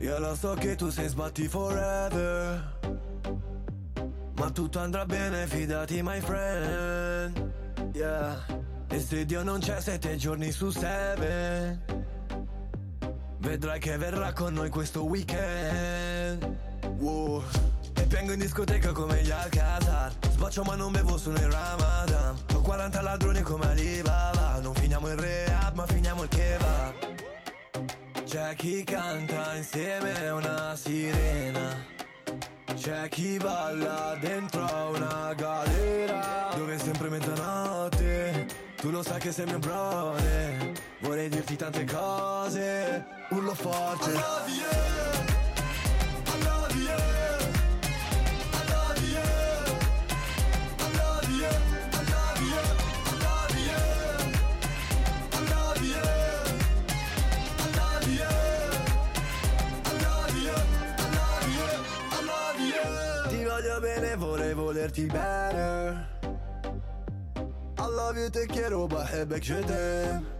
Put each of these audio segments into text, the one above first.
Io lo so che tu sei sbatti forever Ma tutto andrà bene, fidati my friend. Yeah. E se Dio non c'è sette giorni su seven Vedrai che verrà con noi questo weekend. Wow. E piango in discoteca come gli Alcazar Sboccio ma non bevo su nel Ramadan. Ho 40 ladroni come Alibaba Non finiamo il rehab ma finiamo il kebab c'è chi canta insieme a una sirena. C'è chi balla dentro a una galera Dove è sempre mezzanotte. Tu lo sai che sei mio brother Vorrei dirti tante cose. Urlo forte. I love you volerti bene I love you, te quiero, بحبك je t'aime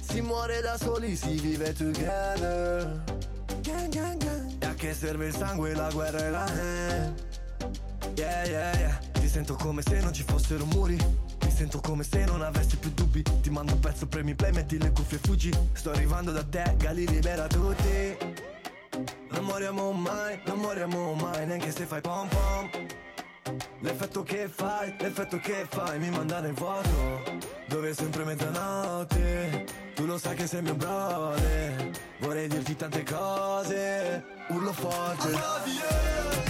Si muore da soli, si vive together gang, gang, gang. E a che serve il sangue, la guerra e la hand Yeah, yeah, yeah Ti sento come se non ci fossero muri Ti sento come se non avessi più dubbi Ti mando un pezzo, premi play, metti le cuffie e fuggi Sto arrivando da te, Gali libera tutti non moriamo mai, non moriamo mai, neanche se fai pom pom. L'effetto che fai, l'effetto che fai mi manda nel vuoto, dove è sempre mezzanotte. Tu lo sai che sei mio brother, vorrei dirti tante cose, urlo forte. I love you,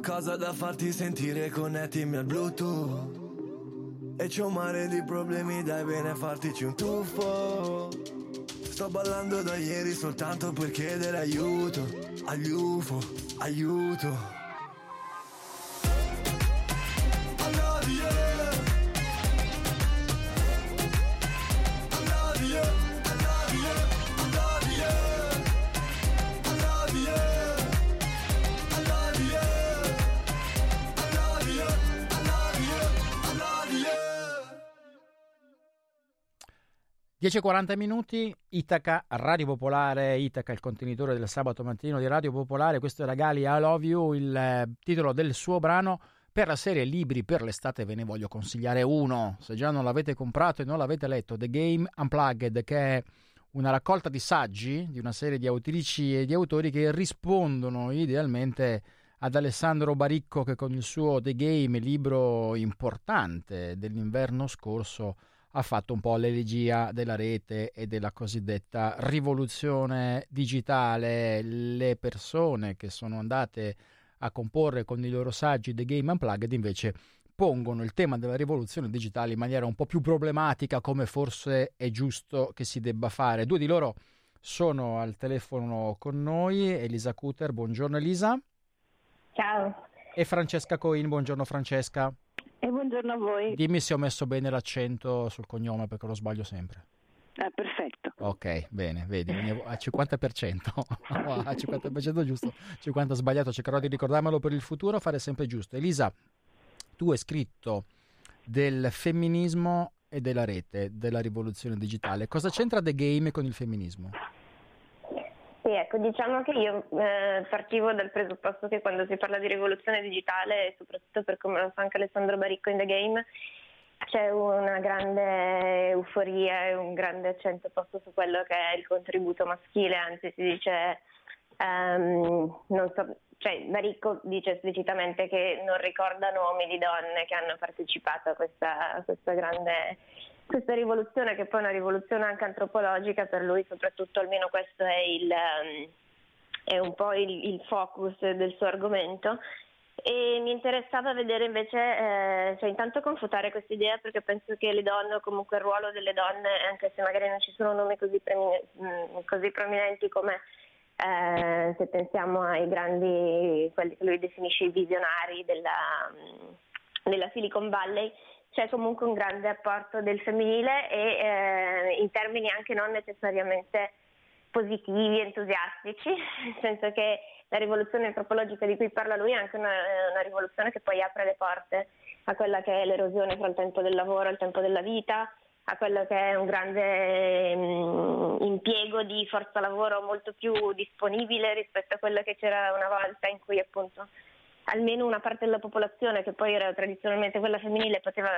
qualcosa da farti sentire, connettimi al Bluetooth. E c'è un mare di problemi, dai bene fartici un tuffo. Sto ballando da ieri soltanto per chiedere aiuto, agli UFO, aiuto. 10.40 minuti, Itaca, Radio Popolare, Itaca il contenitore del sabato mattino di Radio Popolare, questo era Gali I Love You, il eh, titolo del suo brano. Per la serie Libri per l'estate ve ne voglio consigliare uno, se già non l'avete comprato e non l'avete letto, The Game Unplugged, che è una raccolta di saggi di una serie di autrici e di autori che rispondono idealmente ad Alessandro Baricco che con il suo The Game, libro importante dell'inverno scorso, ha fatto un po' l'elegia della rete e della cosiddetta rivoluzione digitale. Le persone che sono andate a comporre con i loro saggi The Game Unplugged invece pongono il tema della rivoluzione digitale in maniera un po' più problematica come forse è giusto che si debba fare. Due di loro sono al telefono con noi, Elisa Cuter, buongiorno Elisa. Ciao. E Francesca Coin, buongiorno Francesca. E buongiorno a voi. Dimmi se ho messo bene l'accento sul cognome perché lo sbaglio sempre. Ah, perfetto. Ok, bene, vedi, a 50%, a 50% giusto, 50% sbagliato, cercherò di ricordarmelo per il futuro, fare sempre giusto. Elisa, tu hai scritto del femminismo e della rete, della rivoluzione digitale. Cosa c'entra The Game con il femminismo? Sì, ecco, diciamo che io eh, partivo dal presupposto che quando si parla di rivoluzione digitale, soprattutto per come lo fa anche Alessandro Baricco in The Game, c'è una grande euforia e un grande accento posto su quello che è il contributo maschile, anzi si dice, um, non so, cioè Baricco dice esplicitamente che non ricorda nomi di donne che hanno partecipato a questa, a questa grande questa rivoluzione, che poi è una rivoluzione anche antropologica, per lui soprattutto almeno questo è, il, ehm, è un po' il, il, focus del suo argomento. E mi interessava vedere invece, eh, cioè intanto confutare questa idea perché penso che le donne o comunque il ruolo delle donne, anche se magari non ci sono nomi così, premi- mm, così prominenti come eh, se pensiamo ai grandi, quelli che lui definisce i visionari della, mm, della Silicon Valley, c'è comunque un grande apporto del femminile e eh, in termini anche non necessariamente positivi, entusiastici, nel senso che la rivoluzione antropologica di cui parla lui è anche una, una rivoluzione che poi apre le porte a quella che è l'erosione fra il tempo del lavoro e il tempo della vita, a quello che è un grande mh, mm, impiego di forza lavoro molto più disponibile rispetto a quello che c'era una volta in cui appunto almeno una parte della popolazione che poi era tradizionalmente quella femminile poteva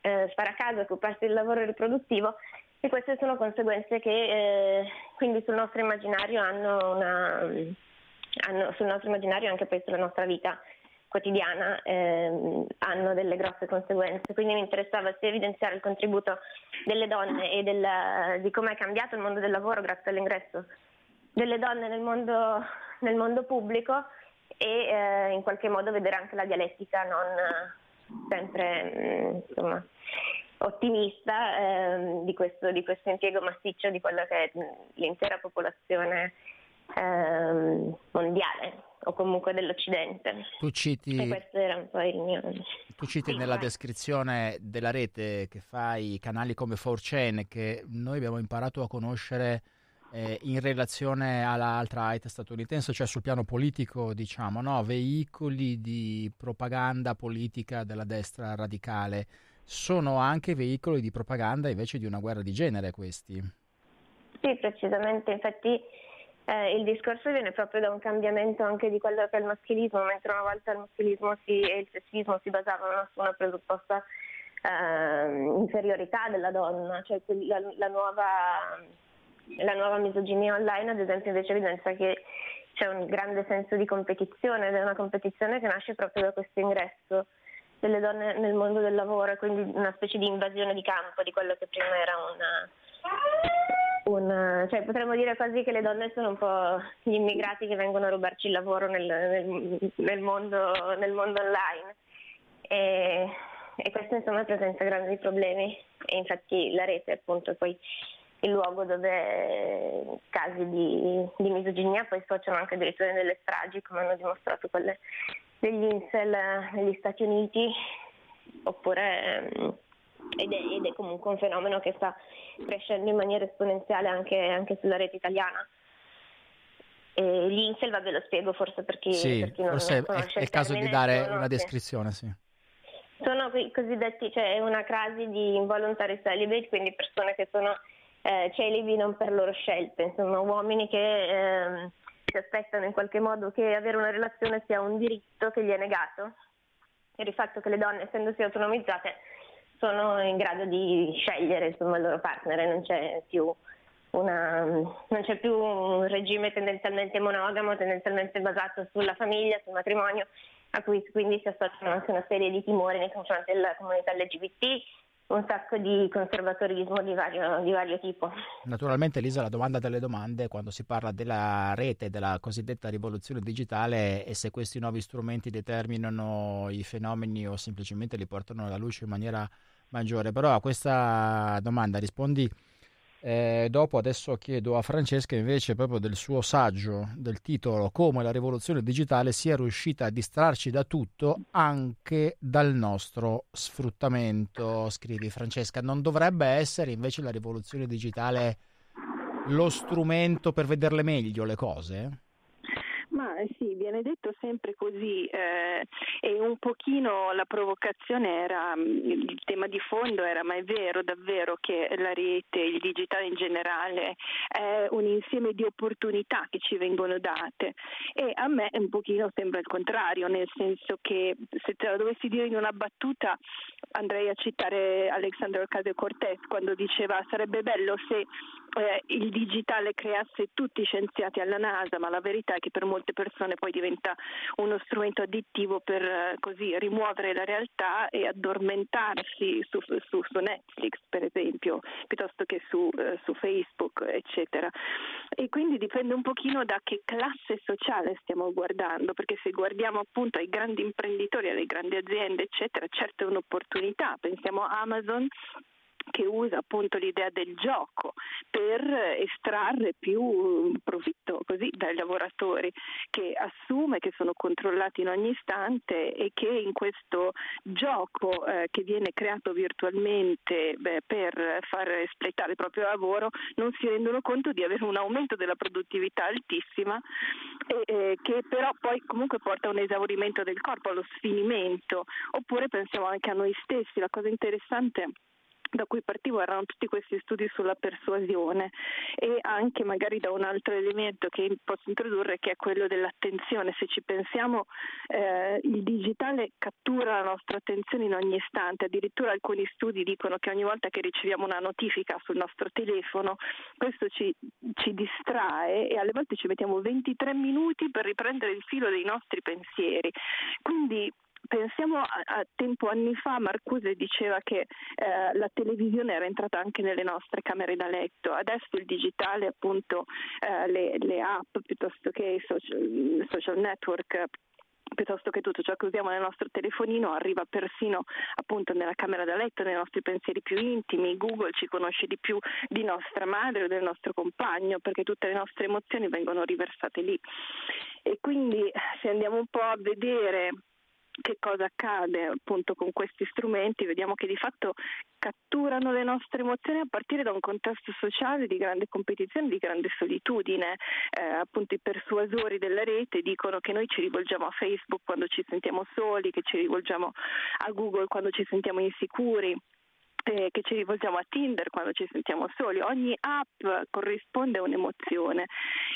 eh, stare a casa occuparsi del lavoro riproduttivo e queste sono conseguenze che eh, quindi sul nostro immaginario hanno una hanno, sul nostro immaginario anche poi sulla nostra vita quotidiana ehm, hanno delle grosse conseguenze. Quindi mi interessava sia evidenziare il contributo delle donne e del, di come è cambiato il mondo del lavoro grazie all'ingresso delle donne nel mondo, nel mondo pubblico e eh, in qualche modo vedere anche la dialettica non sempre mh, mm, insomma, ottimista eh, di, questo, di, questo, impiego massiccio di quella che è l'intera popolazione eh, mondiale o comunque dell'Occidente. Tu citi, mio... Tu citi sì, nella vai. descrizione della rete che fai canali come 4chan che noi abbiamo imparato a conoscere eh, in relazione all'altra right statunitense, cioè sul piano politico, diciamo, no? veicoli di propaganda politica della destra radicale. Sono anche veicoli di propaganda invece di una guerra di genere questi. Sì, precisamente, infatti eh, il discorso viene proprio da un cambiamento anche di quello che è il maschilismo, mentre una volta il maschilismo si, e il sessismo si basavano su una presupposta eh, inferiorità della donna, cioè la, la, nuova, la nuova misoginia online ad esempio invece evidenzia che c'è un grande senso di competizione ed è una competizione che nasce proprio da questo ingresso delle donne nel mondo del lavoro, quindi una specie di invasione di campo di quello che prima era una, un, cioè potremmo dire quasi che le donne sono un po' gli immigrati che vengono a rubarci il lavoro nel, nel, nel, mondo, nel mondo, online. E, e, questo insomma presenta grandi problemi. E infatti la rete appunto poi il luogo dove casi di, di misoginia poi sfociano anche addirittura nelle stragi come hanno dimostrato quelle degli incel negli Stati Uniti oppure ed è, ed è, comunque un fenomeno che sta crescendo in maniera esponenziale anche, anche sulla rete italiana. E gli incel, ve lo spiego forse per chi, sì, per chi non forse è, è il caso di dare sono, una descrizione, sì. Sono i cosiddetti, cioè una crasi di involuntary celibate, quindi persone che sono eh, celibi non per loro scelte, insomma uomini che eh, si aspettano in qualche modo che avere una relazione sia un diritto che gli è negato e il fatto che le donne, essendosi autonomizzate, sono in grado di scegliere insomma, il loro partner e non c'è più una, non c'è più un regime tendenzialmente monogamo, tendenzialmente basato sulla famiglia, sul matrimonio, a cui quindi si associano anche una serie di timori nei confronti della comunità LGBT, un sacco di conservatorismo di vario, di vario, tipo. Naturalmente Lisa la domanda delle domande quando si parla della rete, della cosiddetta rivoluzione digitale e se questi nuovi strumenti determinano i fenomeni o semplicemente li portano alla luce in maniera maggiore. Però a questa domanda rispondi eh, dopo. Adesso chiedo a Francesca invece proprio del suo saggio, del titolo Come la rivoluzione digitale sia riuscita a distrarci da tutto, anche dal nostro sfruttamento. Scrivi Francesca, non dovrebbe essere invece la rivoluzione digitale lo strumento per vederle meglio le cose? Ma sì, viene detto sempre così eh, e un pochino la provocazione era, mm, il tema di fondo era ma è vero davvero che la rete, il digitale in generale è un insieme di opportunità che ci vengono date? E a me un pochino sembra il contrario, nel senso che se te la dovessi dire in una battuta andrei a citare Alexander Ocasio-Cortez quando diceva sarebbe bello se eh, il digitale creasse tutti scienziati alla NASA, ma la verità è che per molte persone poi diventa uno strumento addittivo per eh, così rimuovere la realtà e addormentarsi su, su, su Netflix, per esempio, piuttosto che su, eh, su, Facebook, eccetera. E quindi dipende un pochino da che classe sociale stiamo guardando, perché se guardiamo appunto ai grandi imprenditori, alle grandi aziende, eccetera, certo è un'opportunità. Pensiamo a Amazon che usa appunto l'idea del gioco per estrarre più profitto così dai lavoratori che assume che sono controllati in ogni istante e che in questo gioco eh, che viene creato virtualmente beh, per far espletare il proprio lavoro non si rendono conto di avere un aumento della produttività altissima e, eh, che però poi comunque porta a un esaurimento del corpo, allo sfinimento. Oppure pensiamo anche a noi stessi, la cosa interessante da cui partivo erano tutti questi studi sulla persuasione e anche magari da un altro elemento che posso introdurre che è quello dell'attenzione. Se ci pensiamo eh, il digitale cattura la nostra attenzione in ogni istante, addirittura alcuni studi dicono che ogni volta che riceviamo una notifica sul nostro telefono questo ci, ci distrae e alle volte ci mettiamo 23 minuti per riprendere il filo dei nostri pensieri. Quindi Pensiamo a, a, tempo anni fa, Marcuse diceva che eh, la televisione era entrata anche nelle nostre camere da letto, adesso il digitale, appunto eh, le, le, app piuttosto che i social, social network piuttosto che tutto ciò che usiamo nel nostro telefonino arriva persino appunto nella camera da letto, nei nostri pensieri più intimi, Google ci conosce di più di nostra madre o del nostro compagno perché tutte le nostre emozioni vengono riversate lì. E quindi se andiamo un po' a vedere che cosa accade appunto con questi strumenti, vediamo che di fatto catturano le nostre emozioni a partire da un contesto sociale di grande competizione, di grande solitudine. Eh, appunto i persuasori della rete dicono che noi ci rivolgiamo a Facebook quando ci sentiamo soli, che ci rivolgiamo a Google quando ci sentiamo insicuri eh, che ci rivolgiamo a Tinder quando ci sentiamo soli, ogni app corrisponde a un'emozione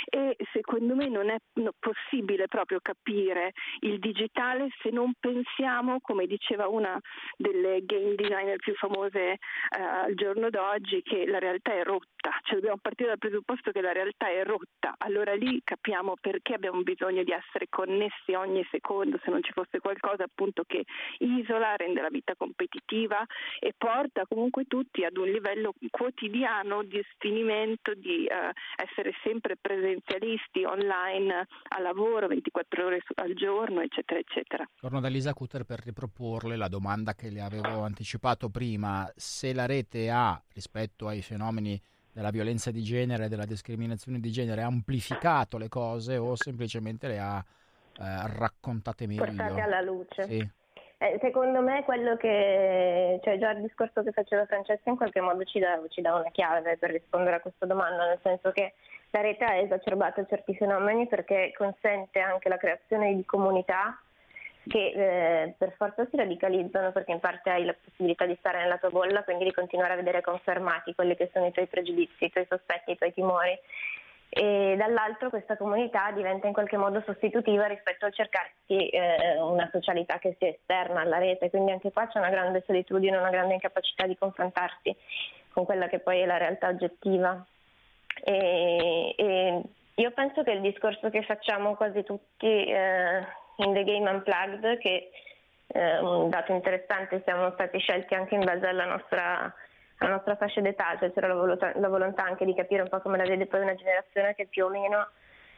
e secondo me non è possibile proprio capire il digitale se non pensiamo, come diceva una delle game designer più famose eh, al giorno d'oggi, che la realtà è rotta, cioè dobbiamo partire dal presupposto che la realtà è rotta, allora lì capiamo perché abbiamo bisogno di essere connessi ogni secondo, se non ci fosse qualcosa appunto che isola, rende la vita competitiva e porta porta comunque tutti ad un livello quotidiano di sfinimento, di eh, essere sempre presenzialisti online a lavoro 24 ore al giorno, eccetera, eccetera. Torno da Lisa Cutter per riproporle la domanda che le avevo anticipato prima. Se la rete ha, rispetto ai fenomeni della violenza di genere e della discriminazione di genere, amplificato le cose o semplicemente le ha eh, raccontate meglio? Portate alla luce. Sì. Eh, secondo me quello che, cioè già il discorso che faceva Francesca in qualche modo ci dà, ci dà una chiave per rispondere a questa domanda, nel senso che la rete ha esacerbato certi fenomeni perché consente anche la creazione di comunità che eh, per forza si radicalizzano perché in parte hai la possibilità di stare nella tua bolla, quindi di continuare a vedere confermati quelli che sono i tuoi pregiudizi, i tuoi sospetti, i tuoi timori e dall'altro questa comunità diventa in qualche modo sostitutiva rispetto al cercarsi eh, una socialità che sia esterna alla rete, quindi anche qua c'è una grande solitudine, una grande incapacità di confrontarsi con quella che poi è la realtà oggettiva. E, e io penso che il discorso che facciamo quasi tutti eh, in The Game Unplugged, che eh, un dato interessante, siamo stati scelti anche in base alla nostra la nostra fascia d'età, cioè c'era la volontà, la volontà, anche di capire un po' come la vede poi una generazione che più o meno,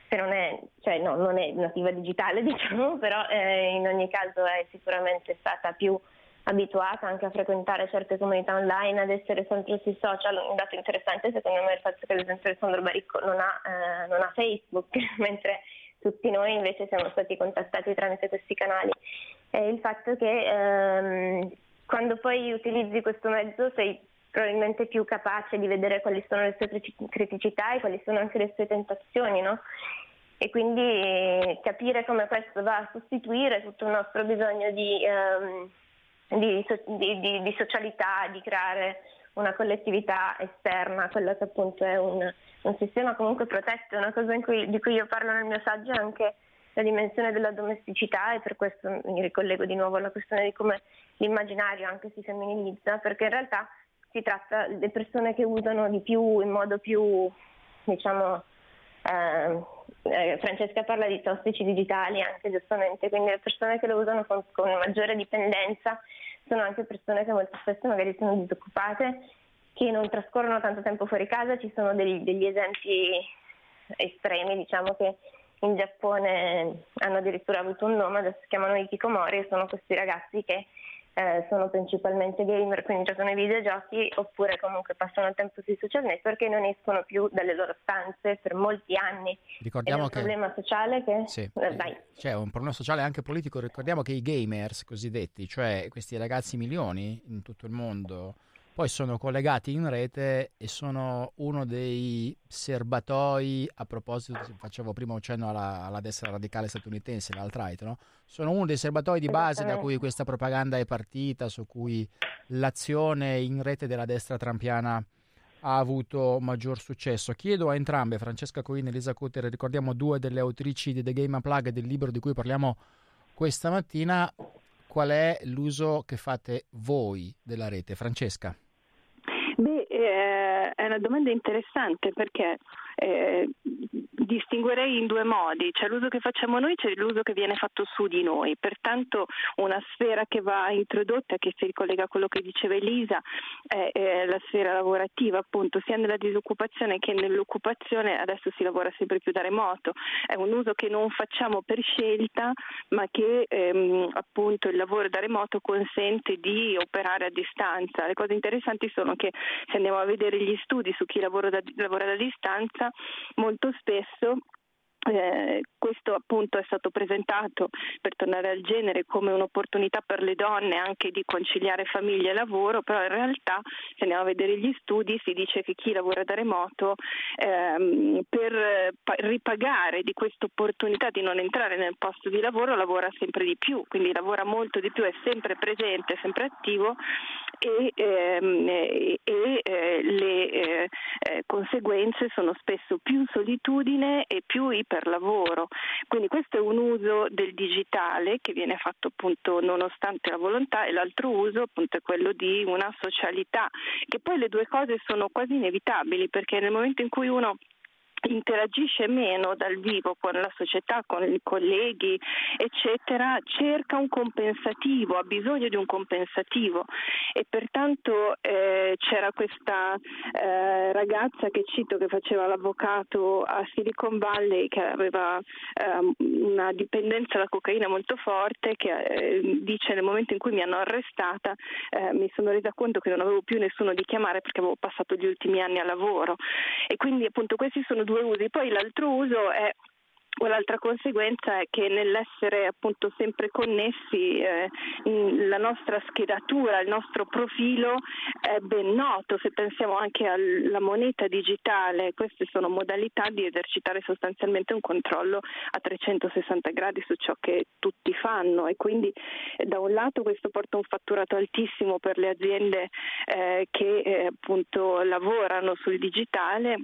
se non è, cioè no, non è nativa digitale diciamo, però eh, in ogni caso è sicuramente stata più abituata anche a frequentare certe comunità online, ad essere sempre sui social. Un dato interessante secondo me è il fatto che ad esempio Alessandro Baricco non ha, eh, non ha Facebook, mentre tutti noi invece siamo stati contattati tramite questi canali. E il fatto che ehm, quando poi utilizzi questo mezzo sei probabilmente più capace di vedere quali sono le sue criticità e quali sono anche le sue tentazioni, no? E quindi capire come questo va a sostituire tutto il nostro bisogno di, um, di, di, di socialità, di creare una collettività esterna, quello che appunto è un, un sistema comunque protetto, una cosa cui, di cui io parlo nel mio saggio è anche la dimensione della domesticità e per questo mi ricollego di nuovo alla questione di come l'immaginario anche si femminilizza, perché in realtà si tratta delle persone che usano di più, in modo più, diciamo, eh, eh, Francesca parla di tossici digitali anche giustamente, quindi le persone che lo usano con, con maggiore dipendenza sono anche persone che molto spesso magari sono disoccupate, che non trascorrono tanto tempo fuori casa, ci sono degli, degli esempi estremi, diciamo che in Giappone hanno addirittura avuto un nome, adesso si chiamano Ikikomori, sono questi ragazzi che eh, sono principalmente gamer, quindi giocano ai videogiochi, oppure comunque passano il tempo sui social network e non escono più dalle loro stanze per molti anni. Ricordiamo che... problema sociale che... Sì, eh, c'è un problema sociale anche politico. Ricordiamo che i gamers cosiddetti, cioè questi ragazzi milioni in tutto il mondo, poi sono collegati in rete e sono uno dei serbatoi, a proposito, facevo prima un cenno alla, alla destra radicale statunitense, l'alt-right, no? sono uno dei serbatoi di base da cui questa propaganda è partita, su cui l'azione in rete della destra trampiana ha avuto maggior successo. Chiedo a entrambe, Francesca Coin e Elisa Cutter, ricordiamo due delle autrici di The Game Unplugged, del libro di cui parliamo questa mattina, qual è l'uso che fate voi della rete? Francesca. Eh, è una domanda interessante perché eh, distinguerei in due modi, c'è l'uso che facciamo noi, c'è l'uso che viene fatto su di noi, pertanto una sfera che va introdotta, che si ricollega a quello che diceva Elisa, è, è la sfera lavorativa, appunto, sia nella disoccupazione che nell'occupazione, adesso si lavora sempre più da remoto, è un uso che non facciamo per scelta, ma che ehm, appunto il lavoro da remoto consente di operare a distanza. Le cose interessanti sono che se andiamo a vedere gli studi su chi lavora da, lavora da distanza, molto spesso eh, questo appunto è stato presentato per tornare al genere come un'opportunità per le donne anche di conciliare famiglia e lavoro, però in realtà se andiamo a vedere gli studi si dice che chi lavora da remoto ehm, per ripagare di questa opportunità di non entrare nel posto di lavoro lavora sempre di più, quindi lavora molto di più, è sempre presente, sempre attivo e, ehm, e, e eh, le eh, eh conseguenze sono spesso più solitudine e più iper per lavoro. Quindi questo è un uso del digitale che viene fatto appunto nonostante la volontà e l'altro uso appunto è quello di una socialità, che poi le due cose sono quasi inevitabili perché nel momento in cui uno interagisce meno dal vivo con la società, con i colleghi, eccetera, cerca un compensativo, ha bisogno di un compensativo. E pertanto eh, c'era questa eh, ragazza che cito che faceva l'avvocato a Silicon Valley che aveva eh, una dipendenza da cocaina molto forte che eh, dice nel momento in cui mi hanno arrestata eh, mi sono resa conto che non avevo più nessuno di chiamare perché avevo passato gli ultimi anni a lavoro e quindi appunto questi sono due due usi. Poi l'altro uso è L'altra conseguenza è che nell'essere appunto sempre connessi eh, la nostra schedatura, il nostro profilo è ben noto, se pensiamo anche alla moneta digitale, queste sono modalità di esercitare sostanzialmente un controllo a 360 gradi su ciò che tutti fanno e quindi eh, da un lato questo porta un fatturato altissimo per le aziende eh, che eh, appunto lavorano sul digitale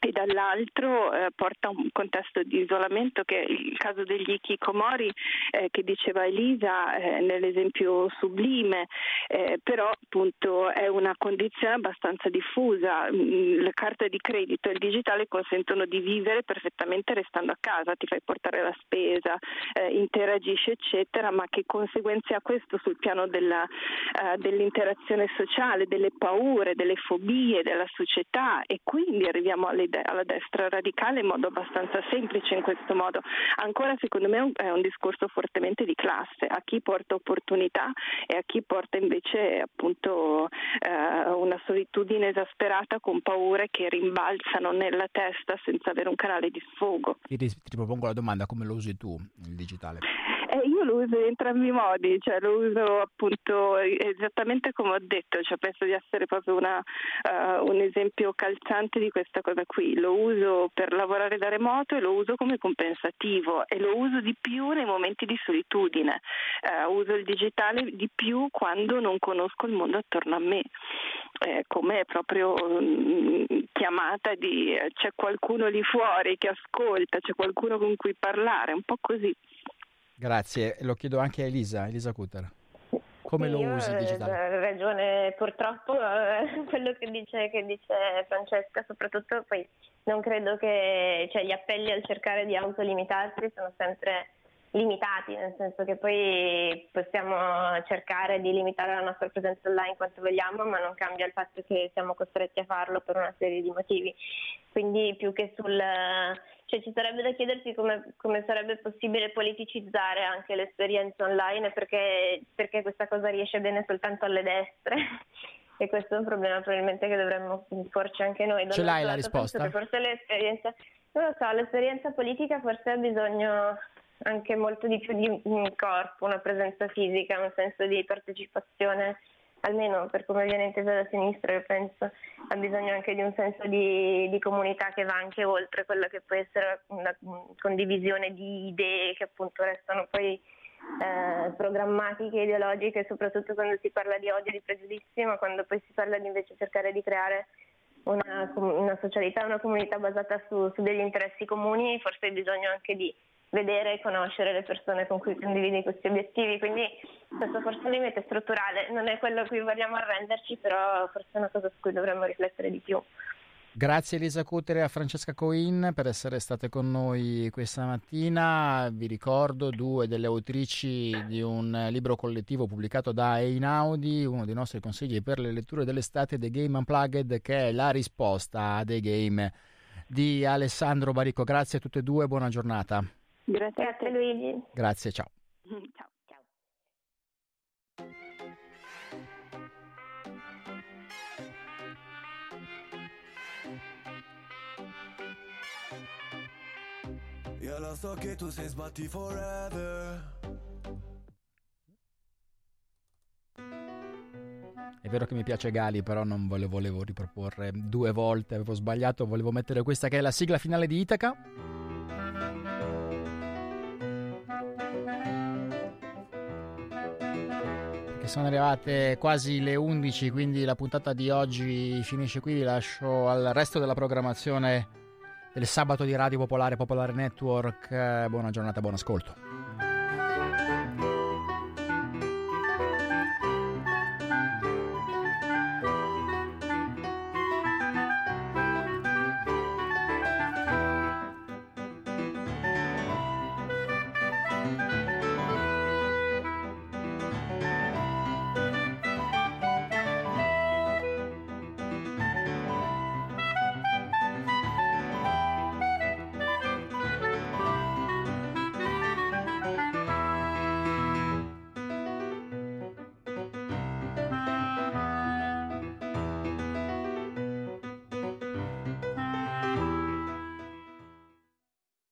e dall'altro eh, porta a un contesto di isolamento che è il caso degli Kikomori eh, che diceva Elisa eh, nell'esempio sublime, eh, però appunto è una condizione abbastanza diffusa. Mm, le carte di credito e il digitale consentono di vivere perfettamente restando a casa, ti fai portare la spesa, eh, interagisci eccetera, ma che conseguenze ha questo sul piano della, eh, dell'interazione sociale, delle paure, delle fobie della società e quindi arriviamo alle alla destra radicale in modo abbastanza semplice in questo modo. Ancora secondo me è un discorso fortemente di classe, a chi porta opportunità e a chi porta invece appunto eh, una solitudine esasperata con paure che rimbalzano nella testa senza avere un canale di sfogo. Ti, ti propongo la domanda, come lo usi tu il digitale? Eh, io lo uso in entrambi i modi, cioè lo uso appunto esattamente come ho detto, cioè penso di essere proprio una, uh, un esempio calzante di questa cosa qui. Lo uso per lavorare da remoto e lo uso come compensativo e lo uso di più nei momenti di solitudine. Uh, uso il digitale di più quando non conosco il mondo attorno a me. Eh, come proprio um, chiamata di c'è qualcuno lì fuori che ascolta, c'è qualcuno con cui parlare, un po' così. Grazie, lo chiedo anche a Elisa, Elisa Cutter. Come sì, lo usi il eh, digitale? Ha ragione, purtroppo eh, quello che dice, che dice, Francesca, soprattutto poi non credo che cioè, gli appelli al cercare di autolimitarsi sono sempre limitati, nel senso che poi possiamo cercare di limitare la nostra presenza online quanto vogliamo, ma non cambia il fatto che siamo costretti a farlo per una serie di motivi. Quindi più che sul cioè, ci sarebbe da chiedersi come, come, sarebbe possibile politicizzare anche l'esperienza online perché, perché questa cosa riesce bene soltanto alle destre e questo è un problema probabilmente che dovremmo porci anche noi. Ce l'hai la risposta? Forse l'esperienza, non lo so, l'esperienza politica forse ha bisogno anche molto di più di un corpo, una presenza fisica, un senso di partecipazione almeno per come viene intesa da sinistra, io penso, ha bisogno anche di un senso di, di, comunità che va anche oltre quella che può essere una condivisione di idee che appunto restano poi eh, programmatiche, ideologiche, soprattutto quando si parla di odio e di pregiudizio, ma quando poi si parla di invece cercare di creare una, una socialità, una comunità basata su, su degli interessi comuni, forse hai bisogno anche di vedere e conoscere le persone con cui condividi questi obiettivi, quindi questo forse è un limite strutturale, non è quello a cui vogliamo arrenderci, però forse è una cosa su cui dovremmo riflettere di più. Grazie Elisa Cutere e a Francesca Coin per essere state con noi questa mattina. Vi ricordo due delle autrici di un libro collettivo pubblicato da Einaudi, uno dei nostri consigli per le letture dell'estate, The Game Unplugged, che è la risposta a The Game di Alessandro Baricco. Grazie a tutte e due, buona giornata. Grazie, Grazie Luigi. Grazie, ciao. ciao. Io lo so che tu sei sbatti forever. È vero che mi piace Gali, però non ve lo volevo riproporre due volte, avevo sbagliato, volevo mettere questa che è la sigla finale di Itaca. Sono arrivate quasi le 11, quindi la puntata di oggi finisce qui. Vi lascio al resto della programmazione del sabato di Radio Popolare Popolare Network. Buona giornata, buon ascolto.